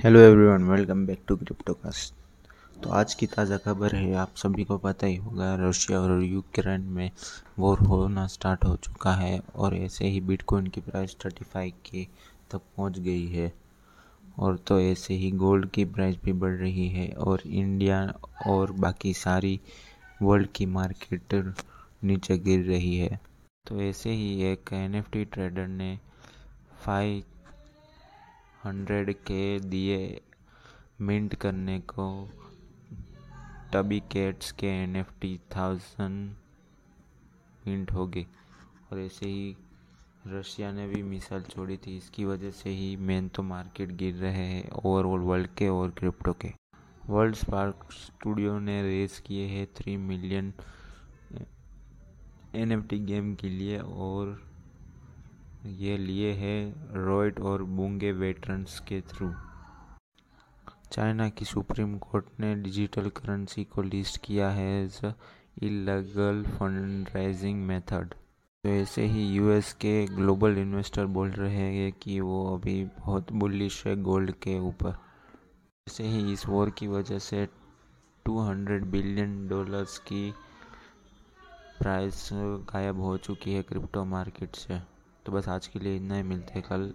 Hello everyone welcome back to cryptocast तो आज की ताज़ा खबर है, आप सभी को पता ही होगा, रशिया और यूक्रेन में वॉर होना स्टार्ट हो चुका है और ऐसे ही बिटकॉइन की प्राइस थर्टी फाइव के तक पहुँच गई है। और तो ऐसे ही गोल्ड की प्राइस भी बढ़ रही है और इंडिया और बाकी सारी वर्ल्ड की मार्केट नीचे गिर रही है। तो ऐसे ही एक एनएफटी ट्रेडर ने फाइव हंड्रेड के दिए मिंट करने को। टबी कैट्स के N F T thousand mint हो गए। और ऐसे ही रशिया ने भी मिसाइल छोड़ी थी। इसकी वजह से ही मेन तो मार्केट गिर रहे हैं ओवरऑल वर्ल्ड के और क्रिप्टो के। वर्ल्ड स्पार्क स्टूडियो ने रेस किए हैं थ्री मिलियन एनएफटी गेम के लिए और ये लिए हैं रॉयट और बूँगे वेटरन्स के थ्रू। चाइना की सुप्रीम कोर्ट ने डिजिटल करेंसी को लिस्ट किया है as illegal fund raising method. तो ऐसे ही यूएस के ग्लोबल इन्वेस्टर बोल रहे हैं कि वो अभी बहुत बुलिश है गोल्ड के ऊपर। ऐसे ही इस वॉर की वजह से 200 बिलियन डॉलर्स की प्राइस गायब हो चुकी है क्रिप्टो मार्केट से। तो बस आज के लिए इतना ही मिलते हैं कल।